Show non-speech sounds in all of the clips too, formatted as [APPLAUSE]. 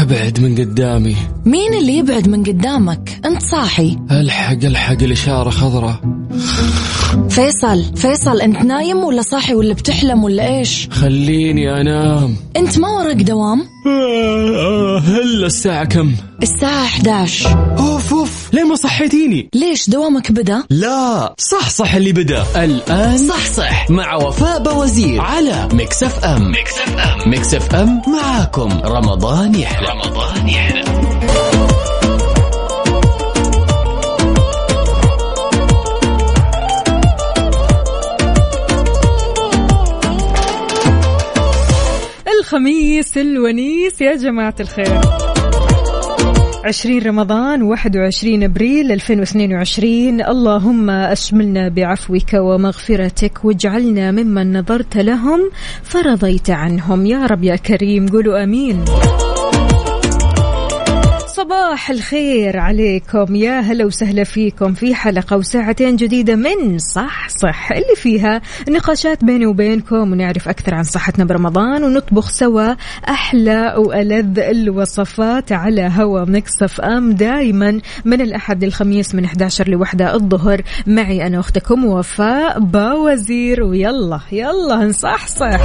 أبعد من قدامي. مين اللي يبعد من قدامك؟ أنت صاحي. ألحق ألحق الإشارة خضراء. فيصل فيصل أنت نايم ولا صاحي ولا بتحلم ولا إيش؟ خليني أنام. أنت ما وراك دوام؟ هلا الساعة كم؟ الساعة 11 اوف اوف ليه ما صحيتيني؟ ليش دوامك بدأ؟ لا صح صح اللي بدأ. الآن صح صح. مع وفاء بوزير على Mix FM Mix FM معاكم. رمضان يحلى. رمضان يحلى. الخميس الونيس يا جماعة الخير. عشرين رمضان واحد وعشرين أبريل 2022 اللهم أشملنا بعفوك ومغفرتك واجعلنا ممن نظرت لهم فرضيت عنهم. يا رب يا كريم قولوا أمين. صباح الخير عليكم. يا هلا وسهلا فيكم في حلقة وساعتين جديدة من صح صح اللي فيها نقاشات بيني وبينكم ونعرف أكثر عن صحتنا برمضان ونطبخ سوا أحلى وألذ الوصفات على هوا مكسف أم. دايما من الأحد للخميس من 11 لوحدة الظهر. معي أنا أختكم وفاء باوزير. ويلا يلا نصحصح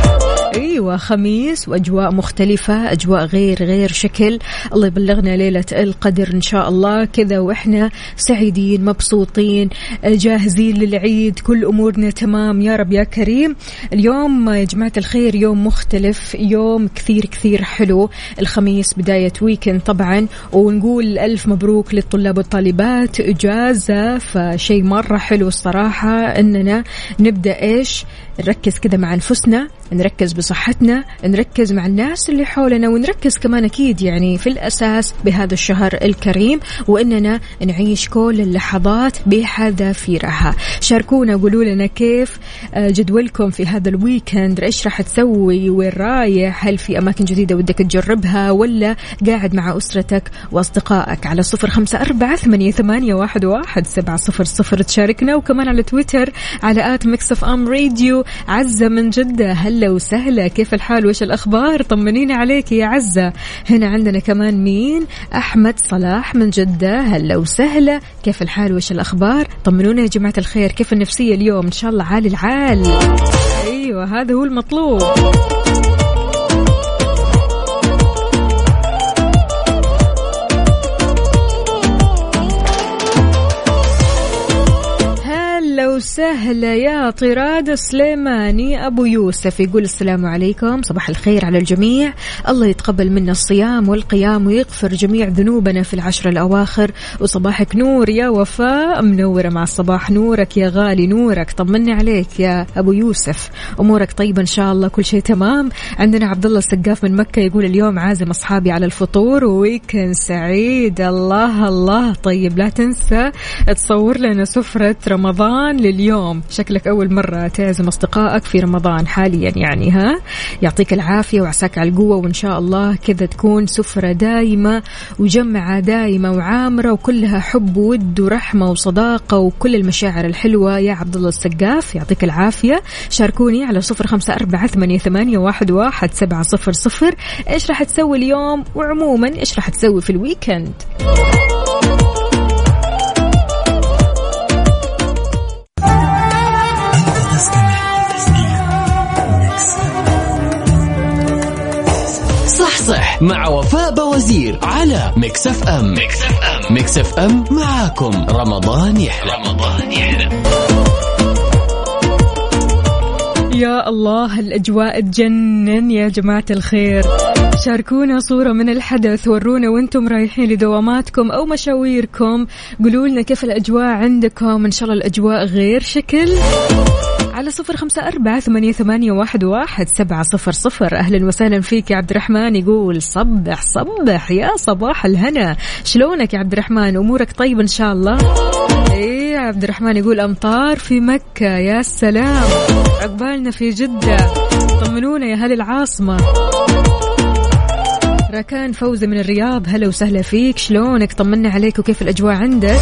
أيوة خميس وأجواء مختلفة أجواء غير غير شكل. الله يبلغنا ليلة القدر إن شاء الله. كذا وإحنا سعيدين مبسوطين جاهزين للعيد كل أمورنا تمام. يا رب يا كريم. اليوم يا جماعة الخير يوم مختلف يوم كثير كثير حلو. الخميس بداية ويكند طبعا. ونقول ألف مبروك للطلاب والطالبات. إجازة فشيء مرة حلو الصراحة. أننا نبدأ إيش؟ نركز كذا مع أنفسنا نركز بصحتنا نركز مع الناس اللي حولنا ونركز كمان أكيد يعني في الأساس بهذا الشهر الكريم وإننا نعيش كل اللحظات بحذافيرها. شاركونا قولوا لنا كيف جدولكم في هذا الويكند إيش راح تسوي وين رايح هل في أماكن جديدة ودك تجربها ولا قاعد مع أسرتك وأصدقائك على صفر خمسة أربعة ثمانية, واحد, واحد سبعة صفر صفر. تشاركنا وكمان على تويتر على at Mix FM Radio. عزة من جدة هلا وسهلا كيف الحال؟ وش الأخبار؟ طمنينا عليك يا عزة. هنا عندنا كمان مين؟ أحمد صلاح من جدة. هلا وسهلا. كيف الحال؟ وش الأخبار؟ طمنونا يا جماعة الخير. كيف النفسية اليوم؟ إن شاء الله عالي العال. أيوة هذا هو المطلوب. وسهلا يا طراد سليماني أبو يوسف يقول السلام عليكم صباح الخير على الجميع. الله يتقبل منا الصيام والقيام ويغفر جميع ذنوبنا في العشر الأواخر. وصباحك نور يا وفاء منورة مع الصباح نورك يا غالي نورك. طمني عليك يا أبو يوسف. أمورك طيبة إن شاء الله كل شيء تمام. عندنا عبد الله السقاف من مكة يقول اليوم عازم أصحابي على الفطور ويكند سعيد. الله الله. طيب لا تنسى تصور لنا سفرة رمضان لليوم. شكلك أول مرة تعزم أصدقائك في رمضان حاليا يعني ها؟ يعطيك العافية وعساك على القوة وإن شاء الله كذا تكون سفرة دايمة وجمعة دايمة وعامرة وكلها حب وود ورحمة وصداقة وكل المشاعر الحلوة. يا عبد الله السقاف يعطيك العافية. شاركوني على صفر خمسة أربعة ثمانية واحد, واحد سبعة صفر صفر. إيش راح تسوي اليوم؟ وعموما إيش راح تسوي في ال weekend؟ صح مع وفاء بوزير على Mix FM. Mix FM Mix FM معاكم. رمضان يحلى. رمضان يحلى. يا الله الأجواء تجنن يا جماعة الخير. شاركونا صورة من الحدث ورونا وأنتم رايحين لدواماتكم أو مشاويركم. قولوا لنا كيف الأجواء عندكم. إن شاء الله الأجواء غير شكل. على صفر خمسة أربعة ثمانية, ثمانية واحد, واحد سبعة صفر صفر. أهلا وسهلا فيك يا عبد الرحمن يقول صبح صبح يا صباح الهنا. شلونك يا عبد الرحمن؟ أمورك طيب إن شاء الله؟ إيه عبد الرحمن يقول أمطار في مكة يا سلام. عقبالنا في جدة. طمنونا يا هل العاصمة. ركان فوزي من الرياض. هلا وسهلا فيك. شلونك؟ طمنا عليك وكيف الأجواء عندك؟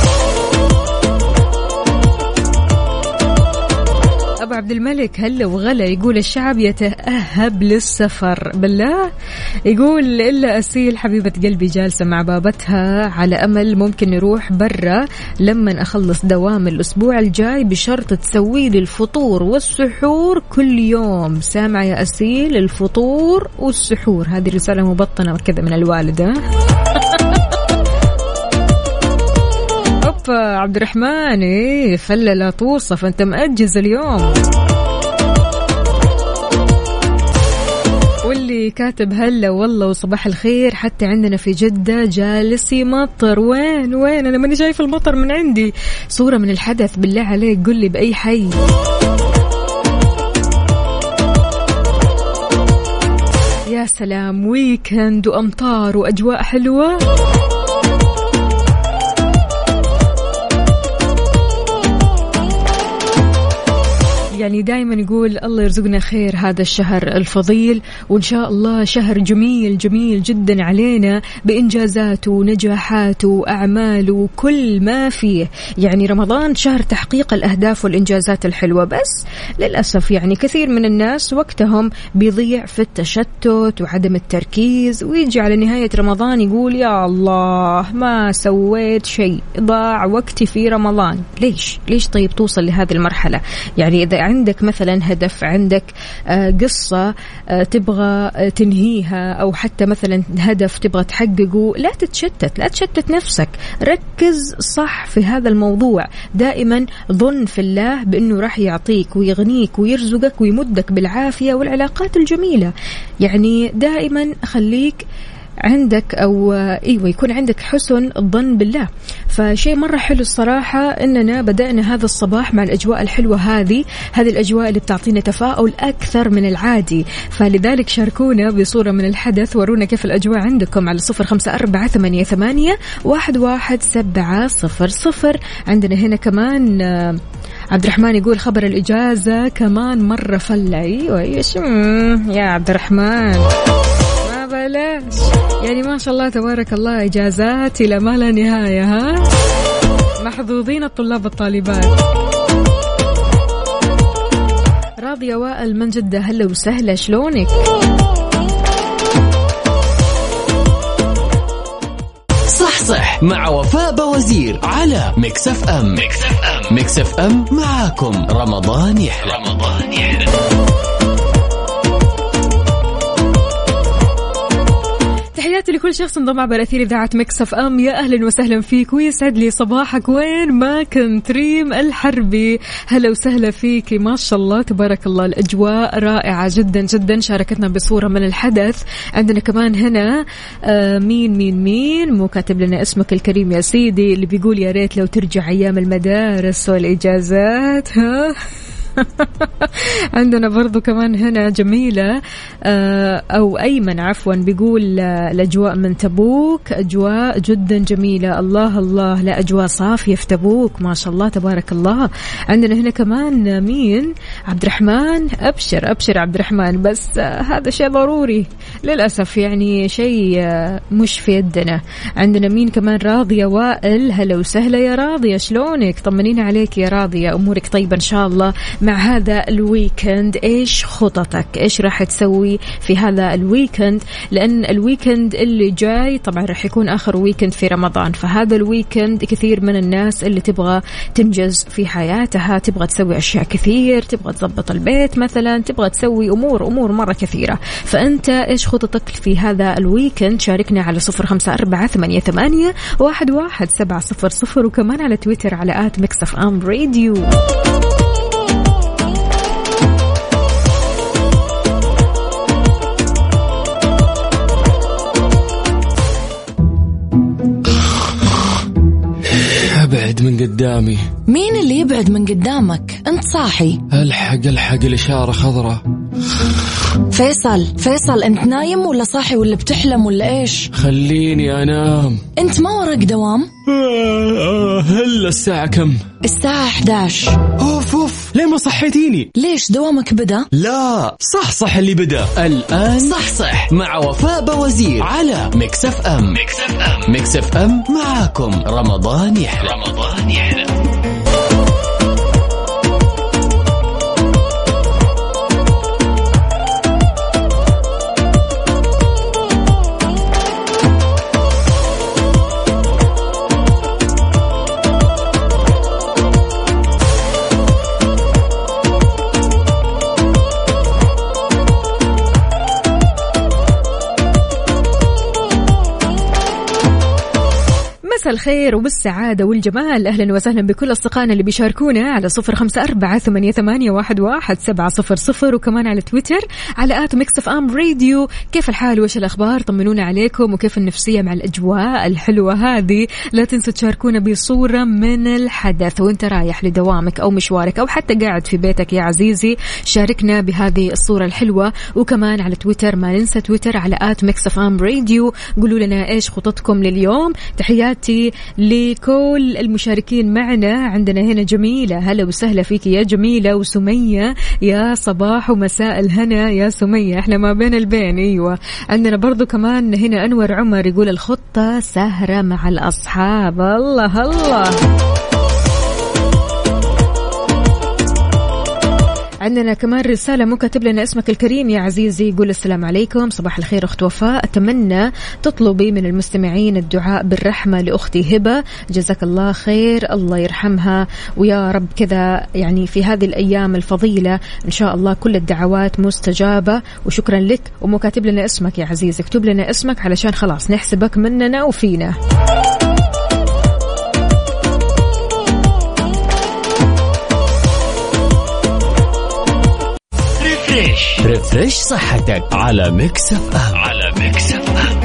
أبو عبد الملك هلا وغلا يقول الشعب يتأهب للسفر؟ بالله يقول إلا أسيل حبيبة قلبي جالسة مع بابتها على أمل ممكن نروح برا لما أخلص دوام الأسبوع الجاي بشرط تسوي لي الفطور والسحور كل يوم. سامع يا أسيل الفطور والسحور. هذه رساله مبطنة كذا من الوالدة. عبد الرحمن إيه فله لا توصف أنت مأجز اليوم. واللي كاتب هلا والله وصباح الخير حتى عندنا في جدة جالس يمطر. وين وين؟ أنا ماني شايف المطر من عندي. صورة من الحدث بالله عليك قل لي بأي حي. يا سلام ويكند وأمطار وأجواء حلوة. يعني دائما يقول الله يرزقنا خير هذا الشهر الفضيل وإن شاء الله شهر جميل جميل جدا علينا بإنجازاته ونجاحاته وأعماله وكل ما فيه. يعني رمضان شهر تحقيق الأهداف والإنجازات الحلوة بس للأسف يعني كثير من الناس وقتهم بيضيع في التشتت وعدم التركيز ويجي على نهاية رمضان يقول يا الله ما سويت شيء ضاع وقتي في رمضان. ليش؟ ليش طيب توصل لهذه المرحلة؟ يعني إذا عندك مثلا هدف عندك آه، قصة آه، تبغى آه، تنهيها أو حتى مثلا هدف تبغى تحققه لا تتشتت لا تشتت نفسك. ركز صح في هذا الموضوع. دائما ظن في الله بأنه راح يعطيك ويغنيك ويرزقك ويمدك بالعافية والعلاقات الجميلة. يعني دائما خليك عندك أو إيوه يكون عندك حسن الظن بالله. فشيء مرة حلو الصراحة إننا بدأنا هذا الصباح مع الأجواء الحلوة هذه هذه الأجواء اللي بتعطينا تفاؤل أكثر من العادي. فلذلك شاركونا بصورة من الحدث ورونا كيف الأجواء عندكم على صفر خمسة أربعة ثمانية, ثمانية واحد, واحد سبعة صفر صفر. عندنا هنا كمان آه، عبد الرحمن يقول خبر الإجازة كمان فلة. أيوة إيش يا عبد الرحمن بلاش يعني ما شاء الله تبارك الله إجازات إلى ما لا نهاية ها؟ محظوظين الطلاب الطالبات راضية وائل من جدة هلا وسهلا شلونك؟ صح صح. مع وفاء بوزير على Mix FM. Mix FM. Mix FM معاكم. رمضان يحلى. رمضان يحلى. تحياتي لكل شخص انضم عبر أثير إذاعة مكسف أم. يا أهلا وسهلا فيك ويسعد لي صباحك. وين ما كنت ريم الحربي. هلا وسهلا فيك. ما شاء الله تبارك الله. الأجواء رائعة جدا جدا. شاركتنا بصورة من الحدث. عندنا كمان هنا آه مين مين مين؟ مو كاتب لنا اسمك الكريم يا سيدي اللي بيقول يا ريت لو ترجع أيام المدارس والإجازات. ها؟ [LAUGHS] عندنا برضو كمان هنا جميلة آه، أو أيمن عفوا بيقول آه، الأجواء من تبوك أجواء جدا جميلة. الله الله لا أجواء صافية في تبوك. ما شاء الله تبارك الله. عندنا هنا كمان مين؟ عبد الرحمن أبشر أبشر عبد الرحمن بس آه، هذا شيء ضروري. للأسف يعني شيء مش في يدنا. عندنا مين كمان؟ راضية وائل. هلا وسهلا يا راضية. شلونك؟ طمنينا عليك يا راضية. أمورك طيبة إن شاء الله. مع هذا ال weekend إيش خططك؟ إيش راح تسوي في هذا ال weekend؟ لأن ال weekend اللي جاي طبعا راح يكون آخر weekend في رمضان. فهذا ال weekend كثير من الناس اللي تبغى تنجز في حياتها تبغى تسوي أشياء كثير تبغى تضبط البيت مثلا تبغى تسوي أمور أمور مرة كثيرة. فأنت إيش خططك في هذا ال weekend؟ شاركنا على صفر خمسة أربعة ثمانية, ثمانية واحد, واحد سبعة صفر صفر وكمان على تويتر على at Mix FM Radio. قدامي. مين اللي يبعد من قدامك؟ انت صاحي. الحق الحق الاشاره خضراء. فيصل فيصل انت نايم ولا صاحي ولا بتحلم ولا إيش؟ خليني انام. انت ما وراك دوام؟ آه، هلا الساعة كم؟ الساعة 11 اوف اوف ليه ما صحيتيني؟ ليش دوامك بدأ؟ لا صح صح اللي بدأ. الآن صح صح. مع وفاء بوزير على Mix FM Mix FM Mix FM معاكم. رمضان يحلى. رمضان يحلى. مساء الخير وبالسعادة والجمال. أهلا وسهلا بكل أصدقائنا اللي بيشاركونا على صفر خمسة أربعة ثمانية, ثمانية واحد, واحد سبعة صفر صفر وكمان على تويتر على at Mix FM Radio. كيف الحال؟ وش الأخبار؟ طمنونا عليكم. وكيف النفسية مع الأجواء الحلوة هذه؟ لا تنسوا تشاركونا بصورة من الحدث. وإنت رايح لدوامك أو مشوارك أو حتى قاعد في بيتك يا عزيزي شاركنا بهذه الصورة الحلوة. وكمان على تويتر ما ننسى تويتر على at Mix FM Radio. قولوا لنا إيش خططكم لليوم. تحياتي لكل المشاركين معنا. عندنا هنا جميلة. هلا وسهلا فيك يا جميلة وسمية. يا صباح ومساء الهنا يا سمية. إحنا ما بين البين. أيوه. عندنا برضو كمان هنا أنور عمر يقول الخطة سهرة مع الأصحاب. الله الله. عندنا كمان رسالة مو كاتب لنا اسمك الكريم يا عزيزي. يقول السلام عليكم. صباح الخير أخت وفاء. أتمنى تطلبي من المستمعين الدعاء بالرحمة لأختي هبة. جزاك الله خير. الله يرحمها. ويا رب كذا يعني في هذه الأيام الفضيلة إن شاء الله كل الدعوات مستجابة. وشكرا لك. ومو كاتب لنا اسمك يا عزيزي. اكتب لنا اسمك علشان خلاص نحسبك مننا وفينا. refresh صحتك على Mix FM على Mix FM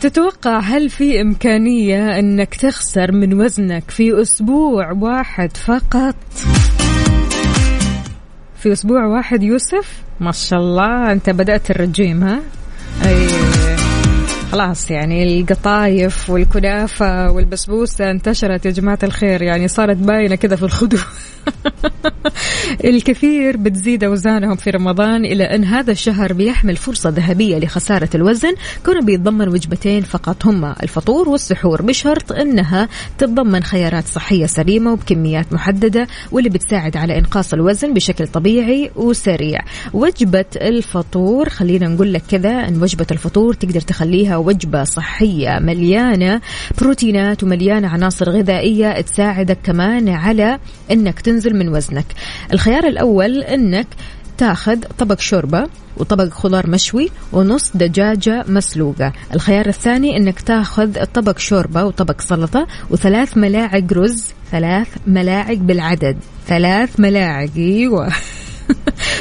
تتوقع هل في إمكانية أنك تخسر من وزنك في أسبوع واحد فقط؟ في أسبوع واحد يوسف؟ ما شاء الله أنت بدأت الرجيم ها؟ أي خلاص يعني القطايف والكنافة والبسبوسة انتشرت يا جماعة الخير يعني صارت باينة كذا في الخدود [LAUGHS] الكثير بتزيد أوزانهم في رمضان إلى أن هذا الشهر بيحمل فرصة ذهبية لخسارة الوزن. كونه بيتضمن وجبتين فقط هما الفطور والسحور بشرط أنها تتضمن خيارات صحية سليمة وبكميات محددة واللي بتساعد على إنقاص الوزن بشكل طبيعي وسريع. وجبة الفطور خلينا نقول لك كذا أن وجبة الفطور تقدر تخليها وجبة صحية مليانة بروتينات ومليانة عناصر غذائية تساعدك كمان على أنك تنزل من وزنك. الخيار الأول أنك تاخذ طبق شوربة وطبق خضار مشوي ونص دجاجة مسلوقة. الخيار الثاني إنك تاخذ طبق شوربة وطبق سلطة وثلاث ملاعق رز ثلاث ملاعق بالعدد. ثلاث ملاعق أيوه.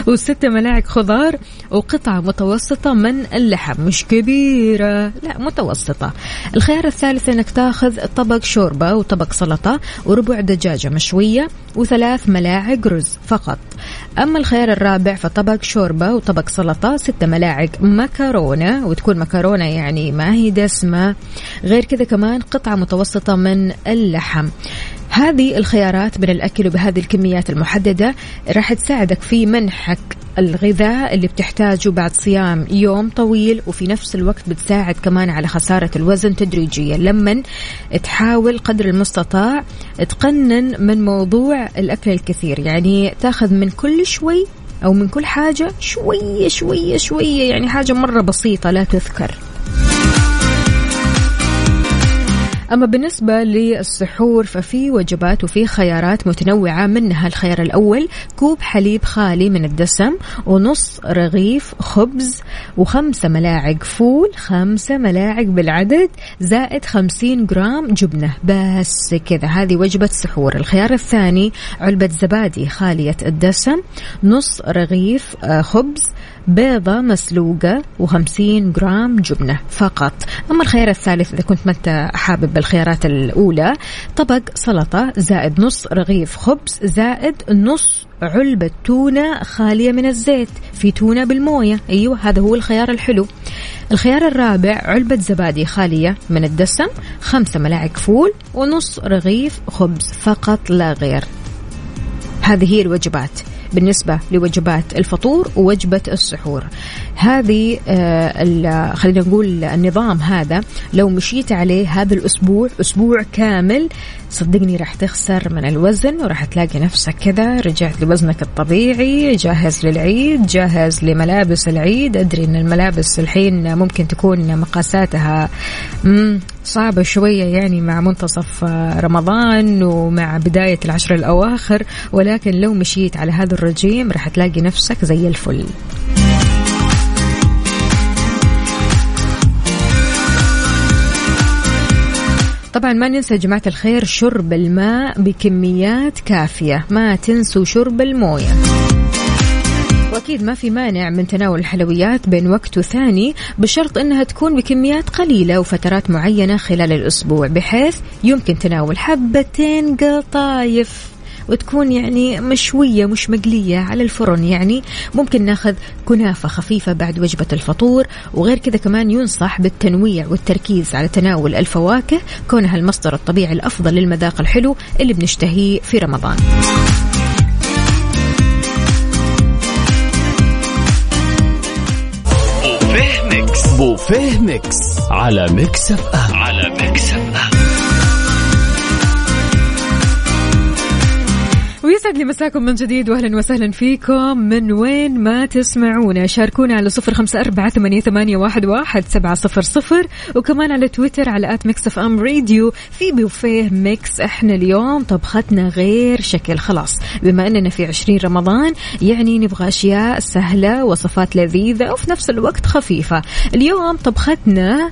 وست ملاعق خضار وقطعة متوسطة من اللحم مش كبيرة لا متوسطة. الخيار الثالث إنك تاخذ طبق شوربة وطبق سلطة وربع دجاجة مشوية وثلاث ملاعق رز فقط. أما الخيار الرابع فطبق شوربة وطبق سلطة ست ملاعق مكرونة وتكون مكرونة يعني ما هي دسمة. غير كذا كمان قطعة متوسطة من اللحم. هذه الخيارات من الأكل وبهذه الكميات المحددة. راح تساعدك في منحك الغذاء اللي بتحتاجه بعد صيام يوم طويل وفي نفس الوقت بتساعد كمان على خسارة الوزن تدريجيا. لما تحاول قدر المستطاع تقنن من موضوع الأكل الكثير. يعني تاخذ من كل شوي أو من كل حاجة شوية شوية شوية يعني حاجة مرة بسيطة لا تذكر. أما بالنسبة للسحور ففي وجبات وفي خيارات متنوعة منها الخيار الأول كوب حليب خالي من الدسم ونص رغيف خبز وخمسة ملاعق فول خمسة ملاعق بالعدد زائد خمسين جرام جبنة. بس كذا هذه وجبة سحور. الخيار الثاني علبة زبادي خالية الدسم نص رغيف آه، خبز بيضة مسلوقة و50 جرام جبنة فقط. أما الخيار الثالث إذا كنت ما أنت حابب الخيارات الأولى طبق سلطة زائد نص رغيف خبز زائد نص علبة تونة خالية من الزيت في تونة بالموية. أيوة هذا هو الخيار الحلو. الخيار الرابع علبة زبادي خالية من الدسم خمسة ملاعق فول ونص رغيف خبز فقط لا غير. هذه هي الوجبات. بالنسبة لوجبات الفطور ووجبة السحور. هذه آه خلينا نقول النظام هذا لو مشيت عليه هذا الأسبوع أسبوع كامل صدقني راح تخسر من الوزن وراح تلاقي نفسك كذا رجعت لوزنك الطبيعي جاهز للعيد جاهز لملابس العيد. أدري أن الملابس الحين ممكن تكون مقاساتها صعبة شوية يعني مع منتصف آه، رمضان ومع بداية العشر الأواخر ولكن لو مشيت على هذا الرجيم راح تلاقي نفسك زي الفل. طبعا ما ننسى يا جماعة الخير شرب الماء بكميات كافية ما تنسوا شرب الموية. وأكيد ما في مانع من تناول الحلويات بين وقت وثاني بشرط إنها تكون بكميات قليلة وفترات معينة خلال الأسبوع بحيث يمكن تناول حبتين قطايف وتكون يعني مشوية مش مقلية على الفرن. يعني ممكن ناخذ كنافة خفيفة بعد وجبة الفطور وغير كذا كمان ينصح بالتنويع والتركيز على تناول الفواكه كونها المصدر الطبيعي الأفضل للمذاق الحلو اللي بنشتهيه في رمضان. بوفيه ميكس على ميكس أف أم. على ميكس أف ويسعد لي مساكم من جديد واهلا وسهلا فيكم. من وين ما تسمعونا؟ شاركونا على صفر خمسة أربعة ثمانية, واحد سبعة صفر صفر. وكمان على تويتر على at ميكس إف إم راديو. في بوفيه ميكس إحنا اليوم. طبختنا غير شكل. خلاص بما إننا في عشرين رمضان يعني نبغى أشياء سهلة وصفات لذيذة وفي نفس الوقت خفيفة. اليوم طبختنا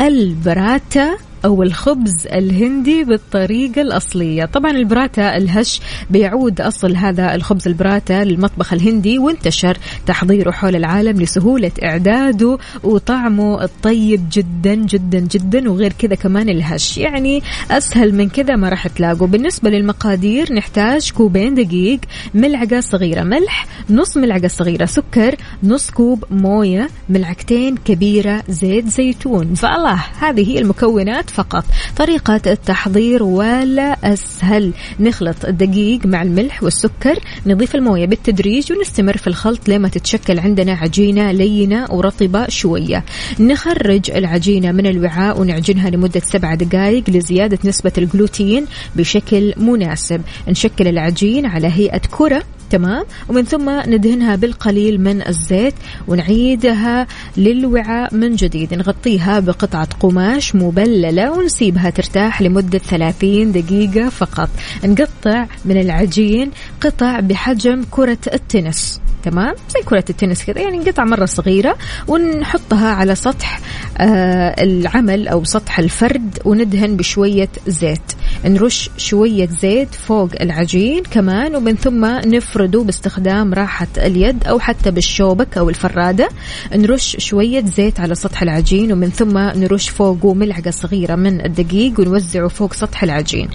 البراتا أو الخبز الهندي بالطريقة الأصلية. طبعا البراتا الهش بيعود أصل هذا الخبز البراتا للمطبخ الهندي وانتشر تحضيره حول العالم لسهولة إعداده وطعمه الطيب جدا جدا جدا وغير كذا كمان الهش. يعني أسهل من كذا ما راح تلاقوا. بالنسبة للمقادير نحتاج كوبين دقيق ملعقة صغيرة ملح نص ملعقة صغيرة سكر نص كوب موية ملعقتين كبيرة زيت زيتون. فالله هذه هي المكونات. فقط. طريقة التحضير ولا أسهل. نخلط الدقيق مع الملح والسكر نضيف الموية بالتدريج ونستمر في الخلط لما تتشكل عندنا عجينة لينة ورطبة شوية. نخرج العجينة من الوعاء ونعجنها لمدة سبعة دقائق لزيادة نسبة الجلوتين بشكل مناسب. نشكل العجين على هيئة كرة. تمام. ومن ثم ندهنها بالقليل من الزيت ونعيدها للوعاء من جديد. نغطيها بقطعة قماش مبللة ونسيبها ترتاح لمدة 30 دقيقة فقط. نقطع من العجين قطع بحجم كرة التنس. تمام؟ زي كرة التنس كذا يعني قطع مرة صغيرة ونحطها على سطح آه العمل أو سطح الفرد وندهن بشوية زيت. نرش شوية زيت فوق العجين كمان ومن ثم نفرده باستخدام راحة اليد أو حتى بالشوبك أو الفرادة. نرش شوية زيت على سطح العجين ومن ثم نرش فوقه ملعقة صغيرة من الدقيق ونوزعه فوق سطح العجين.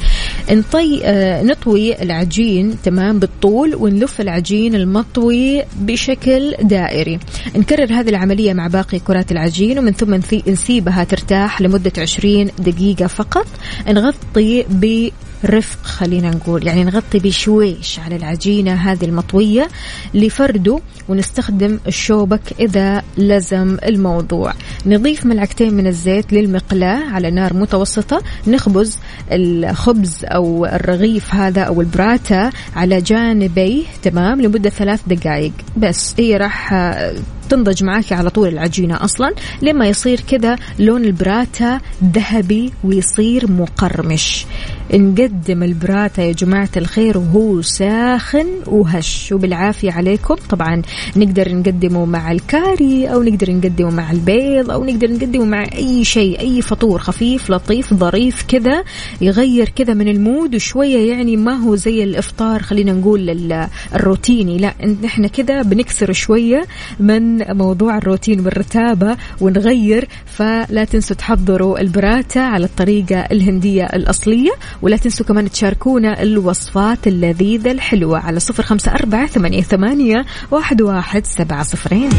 نطي آه نطوي العجين تمام بالطول ونلف العجين المطوي بشكل دائري. نكرر هذه العملية مع باقي كرات العجين ومن ثم نسيبها ترتاح لمدة 20 دقيقة فقط. نغطي برفق خلينا نقول. يعني نغطي بشويش على العجينة هذه المطوية لفرده ونستخدم الشوبك إذا لزم الموضوع. نضيف ملعقتين من الزيت للمقلاة على نار متوسطة. نخبز الخبز أو الرغيف هذا أو البراتا على جانبيه تمام لمدة ثلاث دقائق بس هي راح تنضج معاك على طول العجينة أصلا لما يصير كذا لون البراتا ذهبي ويصير مقرمش. نقدم البراتا يا جماعة الخير وهو ساخن وهش وبالعافية عليكم. طبعا نقدر نقدمه مع الكاري أو نقدر نقدمه مع البيض أو نقدر نقدمه مع أي شيء أي فطور خفيف لطيف ظريف كذا يغير كذا من المود وشوية يعني ما هو زي الإفطار خلينا نقول الروتيني. لا نحن كذا بنكسر شوية من موضوع الروتين والرتابة ونغير فلا تنسوا تحضروا البراتا على الطريقة الهندية الأصلية ولا تنسوا كمان تشاركونا الوصفات اللذيذة الحلوة على صفر خمسة أربعة ثمانية, ثمانية واحد, واحد سبعة صفرين.